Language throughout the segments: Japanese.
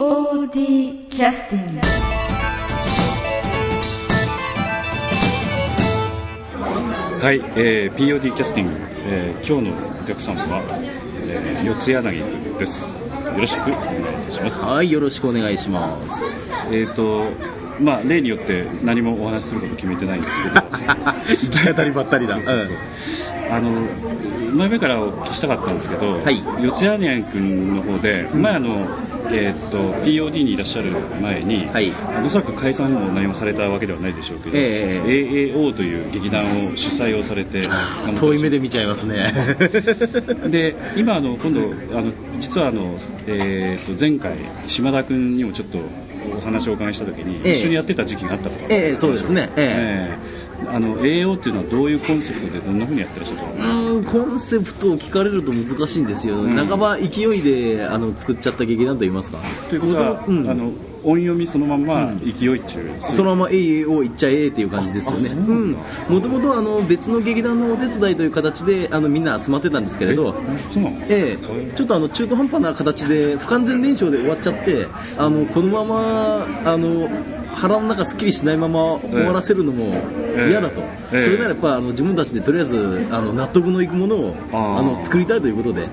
POD キャスティングはい、えー、POD キャスティング、えー、今日のお客さんは、えー、四谷柳君です。よろしくお願いいたします。はい、よろしくお願いします。えっ、ー、とまあ例によって何もお話しすること決めてないんですけど。行き当たりばったりだ。そうそうそう。あの前々からお聞きしたかったんですけど、はい。四谷柳君の方で、前あのえー、と POD にいらっしゃる前に、はい。おそらく解散も何もされたわけではないでしょうけど、え AAO という劇団を主催をされてうん遠い目で見ちゃいますね。で今あの今度あの実はあの、えー、と前回島田君にもちょっとお話をお伺いした時に、ええ。一緒にやってた時期があったとか、ええそうですね。え。ええあの AAO っていうのはどういうコンセプトでどんなふうにやってらっしゃったの？うーんコンセプトを聞かれると難しいんですよ、ん。半ば勢いであの作っちゃった劇団といいますか。ということは、うん。あの音読みそのまんま勢いっちゅう、そのまま A を言っちゃえっていう感じですよね。もともとあの別の劇団のお手伝いという形であのみんな集まってたんですけれどええ、ちょっとあの中途半端な形で不完全燃焼で終わっちゃってあのこのままあの腹の中すっきりしないまま終わらせるのも嫌だと、ええ。それならやっぱあの自分たちでとりあえずあの納得のいくものをあの作りたいということで、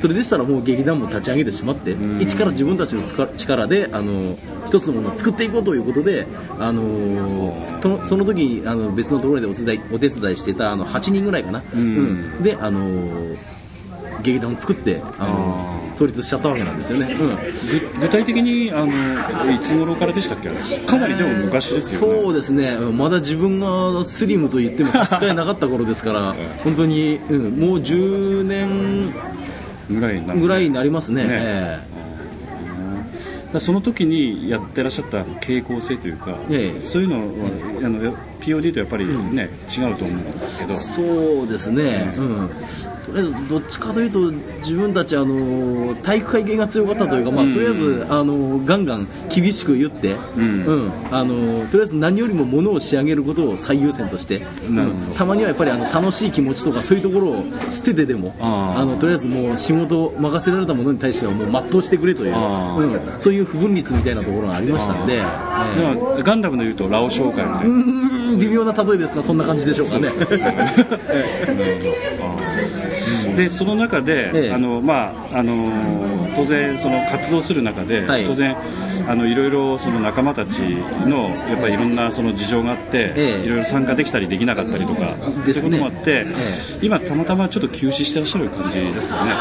それでしたらもう劇団も立ち上げてしまって、ん。一から自分たちのつか力であの一つのものを作っていこうということで、あのそのその時にあの別のところでお手伝いお手伝いしてたあの8人ぐらいかな、ん。うん。であの劇団を作ってあのあ創立しちゃったわけなんですよね、うん。ぐ具体的にあのいつ頃からでしたっけ？かなりでも昔ですよね、そうですね。まだ自分がスリムと言っても差し支えなかった頃ですから 本当に、うん、もう10年ぐらいになる。ぐらいになりますね。ね。えだからその時にやってらっしゃった傾向性というか、ええ。そういうのは、あの POD とやっぱりね、違うと思うんですけど。えそうですね、うん、とりあえずどっちかというと自分たちあの体育会系が強かったというか、まあ、うん。とりあえずあのガンガン厳しく言って、ん。うん。あのとりあえず何よりもものを仕上げることを最優先として、たまにはやっぱりあの楽しい気持ちとかそういうところを捨ててでもあのとりあえずもう仕事を任せられたものに対してはもう全うしてくれという、うん、そういう不分率みたいなところがありましたんで、ガンダムの言うとラオ商会みたいな、うん微妙な例えですがそんな感じでしょうかね。でその中で、ええ。あのまああの当然その活動する中で、はい。当然あのいろいろその仲間たちのやっぱりいろんなその事情があって、ええ。いろいろ参加できたりできなかったりとか、そういうこともあって、え今たまたまちょっと休止してらっしゃる感じですかね。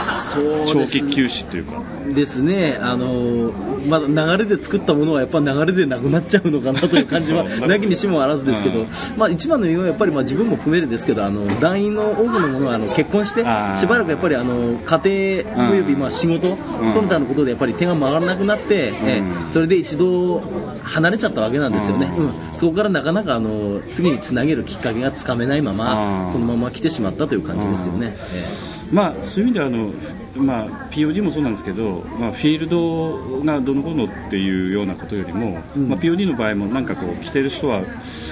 長期休止というか。ですね、あのまだ流れで作ったものはやっぱ流れでなくなっちゃうのかなという感じはなきにしもあらずですけど、うん。まあ、一番の理由はやっぱりまあ自分も含めてですけどあの団員の多くのものはあの結婚してしばらくやっぱりあの家庭およびまあ仕事、ん。その他のことでやっぱり手が回らなくなって、えうん。それで一度離れちゃったわけなんですよね、そこからなかなかあの次につなげるきっかけがつかめないままこのまま来てしまったという感じですよね。えまあ、そういう意味ではあの、まあ、POD もそうなんですけど、まあ、フィールドがどのこうのっていうようなことよりも、うん。まあ、POD の場合もなんかこう来てる人は、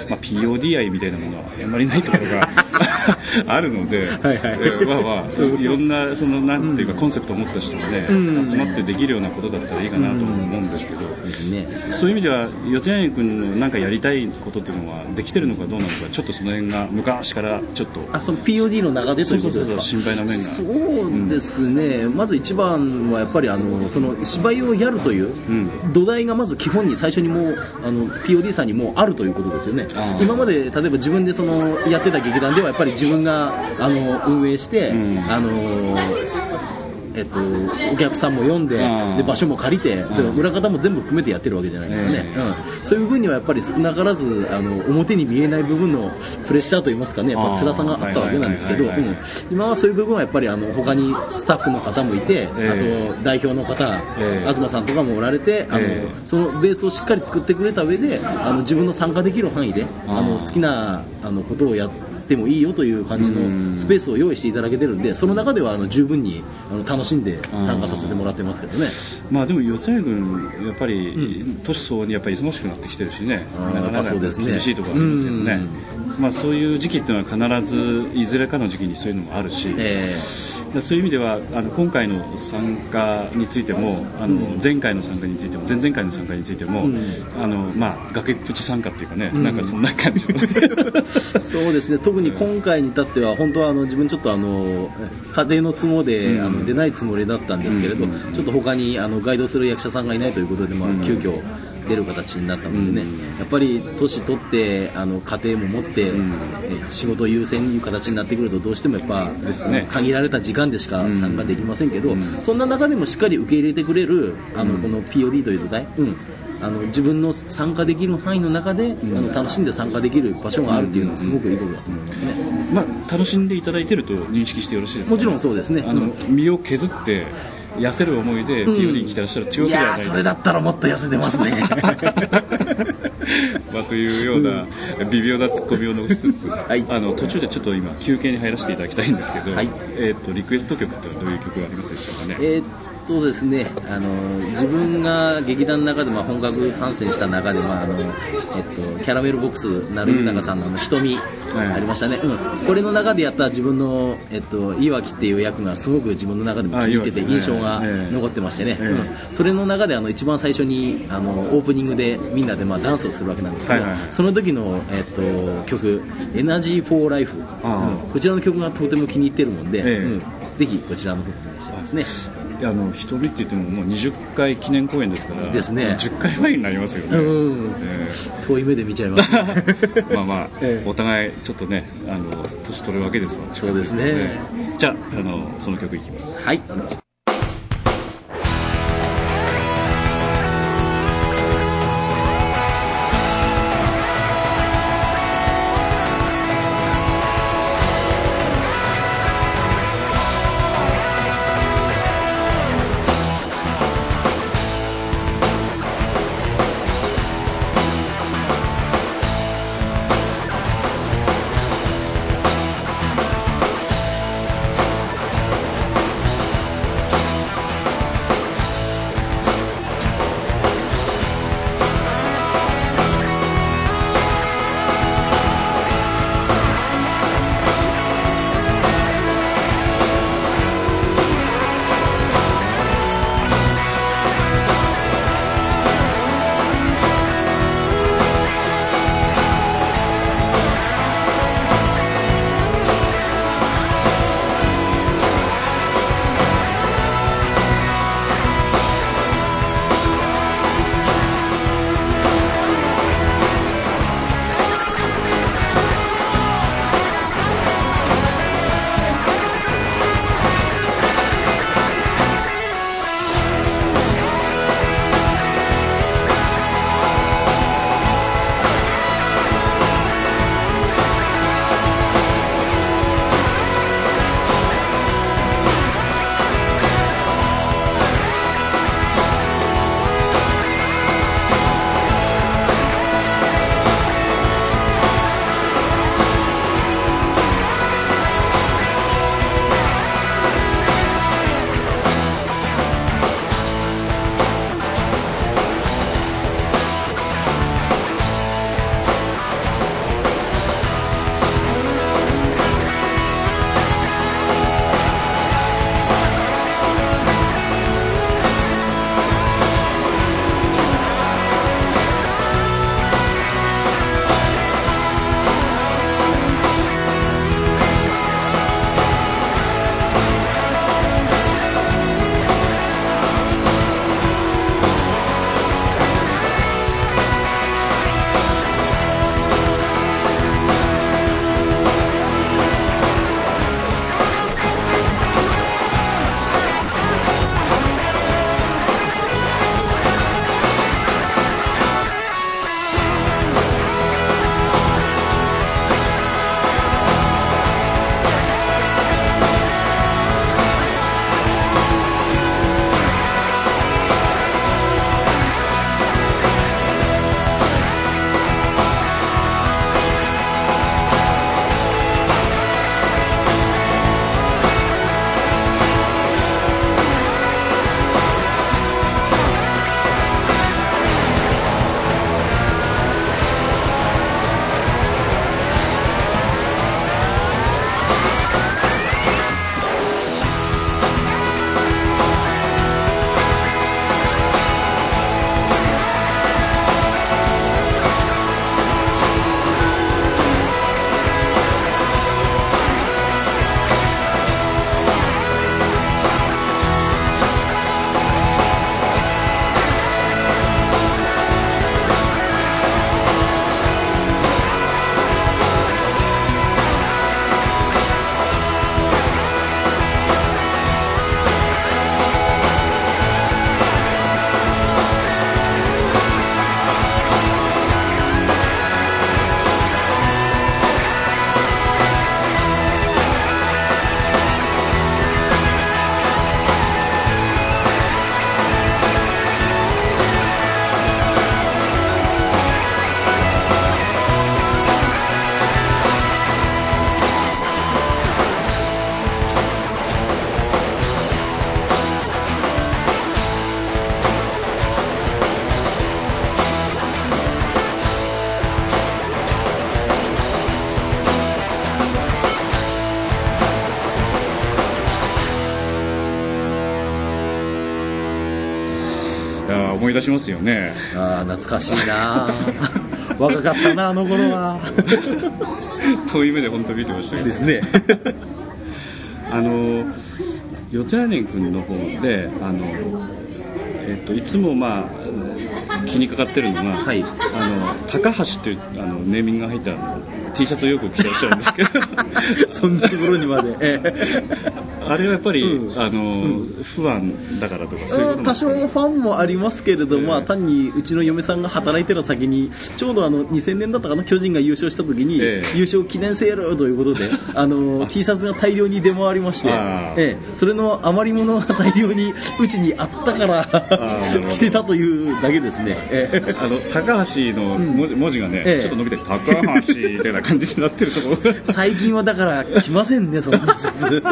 まあ、POD 愛みたいなものはあんまりないところが あるので、はいはい。えーまあまあ、いろんなそのなんていうかコンセプトを持った人がね、うん。集まってできるようなことだったらいいかなと思うんですけど、そういう意味では四谷君のなんかやりたいことっていうのはできてるのかどうなのかちょっとその辺が昔からちょっとあその POD の中でということですか？心配な面が。そうですね、まず一番はやっぱりあのその芝居をやるといううん。土台がまず基本に最初にもうあの POD さんにもうあるということですよね。今まで例えば自分でそのやってた劇団ではやっぱり自分があの運営して、うん。あのえっと、お客さんも呼んでで場所も借りて裏方も全部含めてやってるわけじゃないですかね、え。うん、そういう分にはやっぱり少なからずあの表に見えない部分のプレッシャーといいますかねやっぱ辛さがあったわけなんですけど今はそういう部分はやっぱりあの他にスタッフの方もいて、えあと代表の方、ええ。東さんとかもおられてあの、ええそのベースをしっかり作ってくれた上であの自分の参加できる範囲であの好きなあのことをやってもいいよという感じうん。のスペースを用意していただけてるんでその中ではあの十分にあの楽しんで参加させてもらってますけどね。まあでも四谷軍やっぱり年相応にやっぱり忙しくなってきてるしね、あーなかなか厳しいところありますよね。まあそういう時期っていうのは必ずいずれかの時期にそういうのもあるし、えでそういう意味ではあの今回の参加についてもあの、前回の参加についても前々回の参加についても、あのまあ、崖っぷち参加っていうかね、なんかそんな感じの。そうですね。特に今回に至っては本当はあの自分ちょっとあの家庭の都合で、あの出ないつもりだったんですけれど、ちょっと他にあのガイドする役者さんがいないということで、まあ、急遽出る形になったのでね、やっぱり年取ってあの家庭も持って、え仕事優先という形になってくるとどうしてもやっぱですね。限られた時間でしか参加できませんけど、そんな中でもしっかり受け入れてくれるあの、この POD という土台、うんあの自分の参加できる範囲の中で、あの楽しんで参加できる場所があるっていうのはすごくいいことだと思いますね。まあ、楽しんでいただいてると認識してよろしいですか、もちろんそうですね。あの身を削って痩せる思いで POD に来てらっしゃるっていうわいけで。はないやーそれだったらもっと痩せてますね。まあ、というような微妙なツッコミを残しつつ、い。あの途中でちょっと今休憩に入らせていただきたいんですけど、はい。えー、とリクエスト曲ってのはどういう曲がありますでしょうかね？えーっとですね、あの自分が劇団の中でまあ本格参戦した中で、まああのえっと、キャラメルボックス成豊さんのあの瞳、はい。ありましたね、うん、これの中でやった自分の、えっと、いわきっていう役がすごく自分の中でも気に入ってて印象がええ。残ってましてね、ええ。うん。それの中であの一番最初にあのオープニングでみんなでまあダンスをするわけなんですけど、はいはい。はいその時の、えっと、曲「エナジー・フォー・ライフ」こちらの曲がとても気に入ってるもんで、ええ。うんぜひこちらの方にしてますね。あの瞳って言ってももう20回記念公演ですからですね。10回前になりますよね、うん。え遠い目で見ちゃいます、ね、ー まあまあ、ええ。お互いちょっとねあの年取るわけですわ。そうですね。じゃああのその曲いきます。はい「いしますよね。ああ懐かしいな。若かったなあの頃は。遠い目で本当見てましたけど。ですね。あの四谷連君の方であの、えっと、いつもまあ気にかかってるのが、はい。あの高橋というあのネーミングが入ったあの T シャツをよく着てらっしゃるんですけど。そんなところにまで、ええあれはやっぱり、うん。あの不安だからとかそういうことも。多少ファンもありますけれども、ええまあ、単にうちの嫁さんが働いてる先にちょうどあの2000年だったかな巨人が優勝した時に、ええ。優勝記念セールということであの T シャツが大量に出回りまして、ええ。それの余り物が大量にうちにあったから着てたというだけですね、ええ。あの高橋の文字,、文字がね、ええ。ちょっと伸びて高橋みたいな感じになってるところ。が 最近はだから着ませんねその T シャツ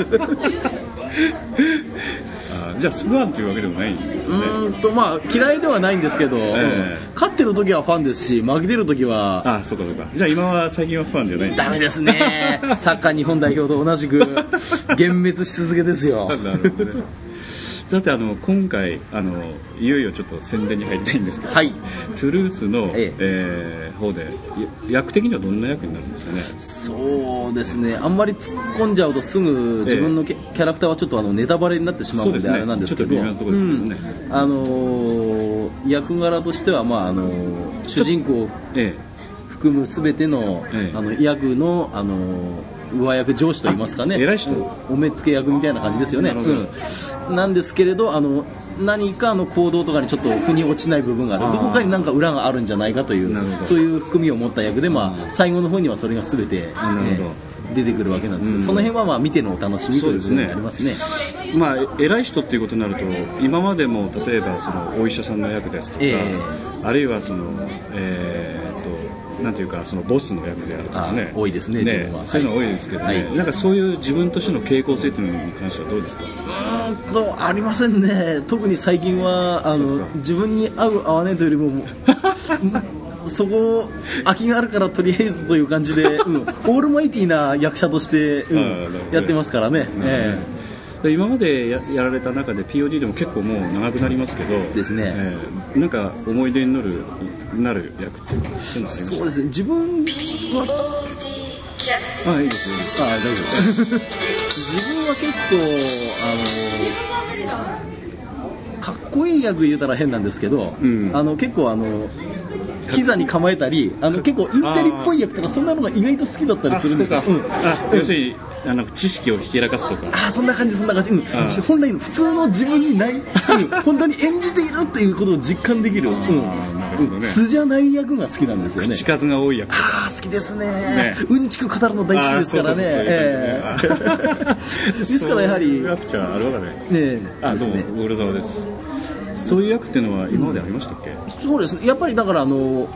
あじゃあ不安というわけでもないんですうよね。ーんとまあ嫌いではないんですけど、え勝ってる時はファンですし負けてる時はあそうかそうか。じゃあ今は最近は不安じゃないんですダメですね。サッカー日本代表と同じく幻滅し続けですよ。なるほどねさてあの今回あのいよいよちょっと宣伝に入りたいんですけど、はい。トゥルースの、ええ。ー方でや役的にはどんな役になるんですかね？そうですね。あんまり突っ込んじゃうとすぐ自分のキャラクターはちょっとあのネタバレになってしまうのですね。であれなんですけど。あのー役柄としては、まああのー主人公をえ。含むすべての,、ええ。あの役の、あのー上役上司と言いますかねあ偉い人。お目付け役みたいな感じですよね。うん。なんですけれどあの何かの行動とかにちょっと腑に落ちない部分がある。どこかになんか裏があるんじゃないかというそういう含みを持った役で、まあ、最後の方にはそれが全て、あなるほど。ええ出てくるわけなんですけど、うん。その辺はまあ見てのお楽しみということになりますね。えまあ偉い人っていうことになると今までも例えばそのお医者さんの役ですとか、え。あるいはそのえーなんていうかそのボスの役であるとかね。あ多いですね自分は。そういうの多いですけどね、はい。なんかそういう自分としての傾向性というのに関してはどうですか？うーんとありませんね。特に最近はあの自分に合う合わないというよりもそこ空きがあるからとりあえずという感じで、うん、オールマイティーな役者として、うんやってますからね、えで今までややられた中で POD でも結構もう長くなりますけどですね。ええなんか思い出になるなる役ってそういうのありまえすそうですね。自分はあいいですあ大丈夫です。自分は結構あのかっこいい役言うたら変なんですけど、うん。あの結構あの膝に構えたりあの結構インテリっぽい役とかそんなのが意外と好きだったりあするんですよ。要するにあの知識をひけらかすとか。あーそんな感じそんな感じ、うん。あ本来の普通の自分にない、うん。本当に演じているっていうことを実感できる、うん。なるほどね。素じゃない役が好きなんですよね。口数が多い役あー好きですね。ね。うんちく語るの大好きですからね。ですからやはり。そういう役者あるわけね。ねえ。あどうもご苦労様ですそういう役っていうのは今までありましたっけ、そうですね。やっぱりだからあの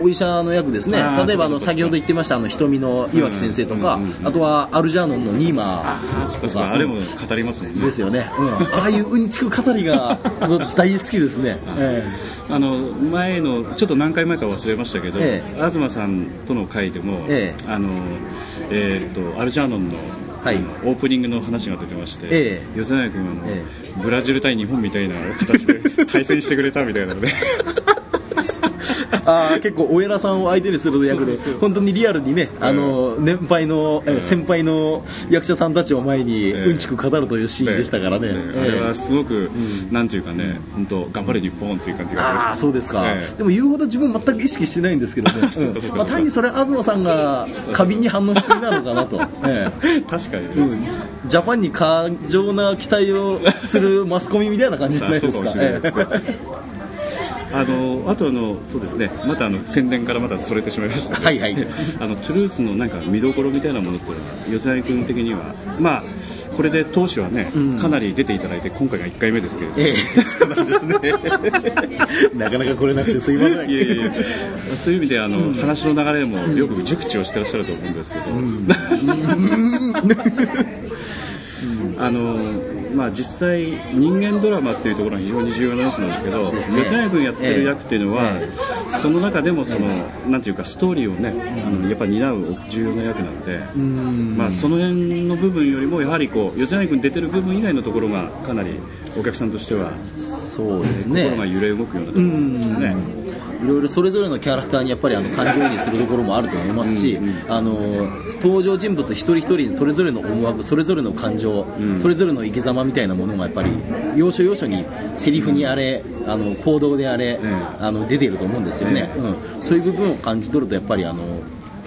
お医者の役ですね。例えばあの先ほど言ってましたあの瞳の岩木先生とか、うんうんうんあとはアルジャーノンのニーマあそっかそっか。あれも語りますもんね。ですよね、うん、ああいううんちく語りが 大好きですね、えあの前のちょっと何回前か忘れましたけど、え東さんとの回でも、ええ。あのえーっとアルジャーノンの,、はい。あのオープニングの話が出てまして、ええ。吉永君あの、えブラジル対日本みたいな形で対戦してくれたみたいなので。ー あー結構お偉さんを相手にする役で本当にリアルにね、あの年配の、先輩の役者さんたちを前にええうんちく語るというシーンでしたからね、あれはすごく、なんていうかね本当頑張れ日本っていう感じがああそうですか、ええでも言うほど自分全く意識してないんですけどね、まあ、単にそれは東さんが過敏に反応しすぎなのかなと、ええ確かにジャパンに過剰な期待をするマスコミみたいな感じじゃないです。かあのあとあのそうですね。またあの宣伝からまたそれてしまいましたはいはい。あのトゥルースのなんか見どころみたいなものっていうのは吉成君的にはまあこれで当初はね、ん。かなり出ていただいて今回が1回目ですけれども、えええそうなんですね。なかなか来れなくてすいません。いやいやいやそういう意味であの、話の流れもよく熟知をしてらっしゃると思うんですけど、あのまあ、実際人間ドラマっていうところが非常に重要な要素なんですけど、ね、四谷君やってる役っていうのは、ええ、その中でもその、え、なんていうかストーリーをね、あのやっぱ担う重要な役なので、まあ、その辺の部分よりもやはりこう四谷君出てる部分以外のところがかなりお客さんとしてはそうですね、心が揺れ動くようなところですよね。いろいろそれぞれのキャラクターにやっぱりあの感情移入するところもあると思いますし、うんうん、あの登場人物一人一人にそれぞれの思惑それぞれの感情、うん、それぞれの生き様みたいなものがやっぱり要所要所にセリフにあれあの行動であれ、あの出ていると思うんですよね、うん、そういう部分を感じ取るとやっぱりあの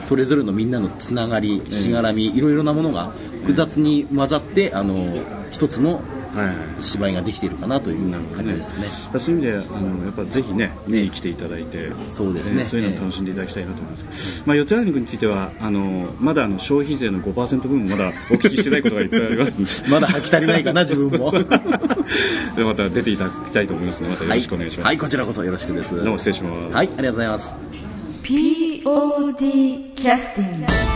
それぞれのみんなのつながりしがらみ、いろいろなものが複雑に混ざってあの一つの芝居ができているかなという感じですね。ねそういう意味であのやっぱぜひね見に来ていただいて、そうですね、そういうのを楽しんでいただきたいなと思います。まあ四谷肉についてはあのまだあの消費税の5%分もまだお聞きしてないことがいっぱいありますんで、まだ吐き足りないかな 自分も。でまた出ていただきたいと思いますのでまたよろしくお願いします。はい、はい、こちらこそよろしくです。どうも失礼します。はい、ありがとうございます。POD キャスティング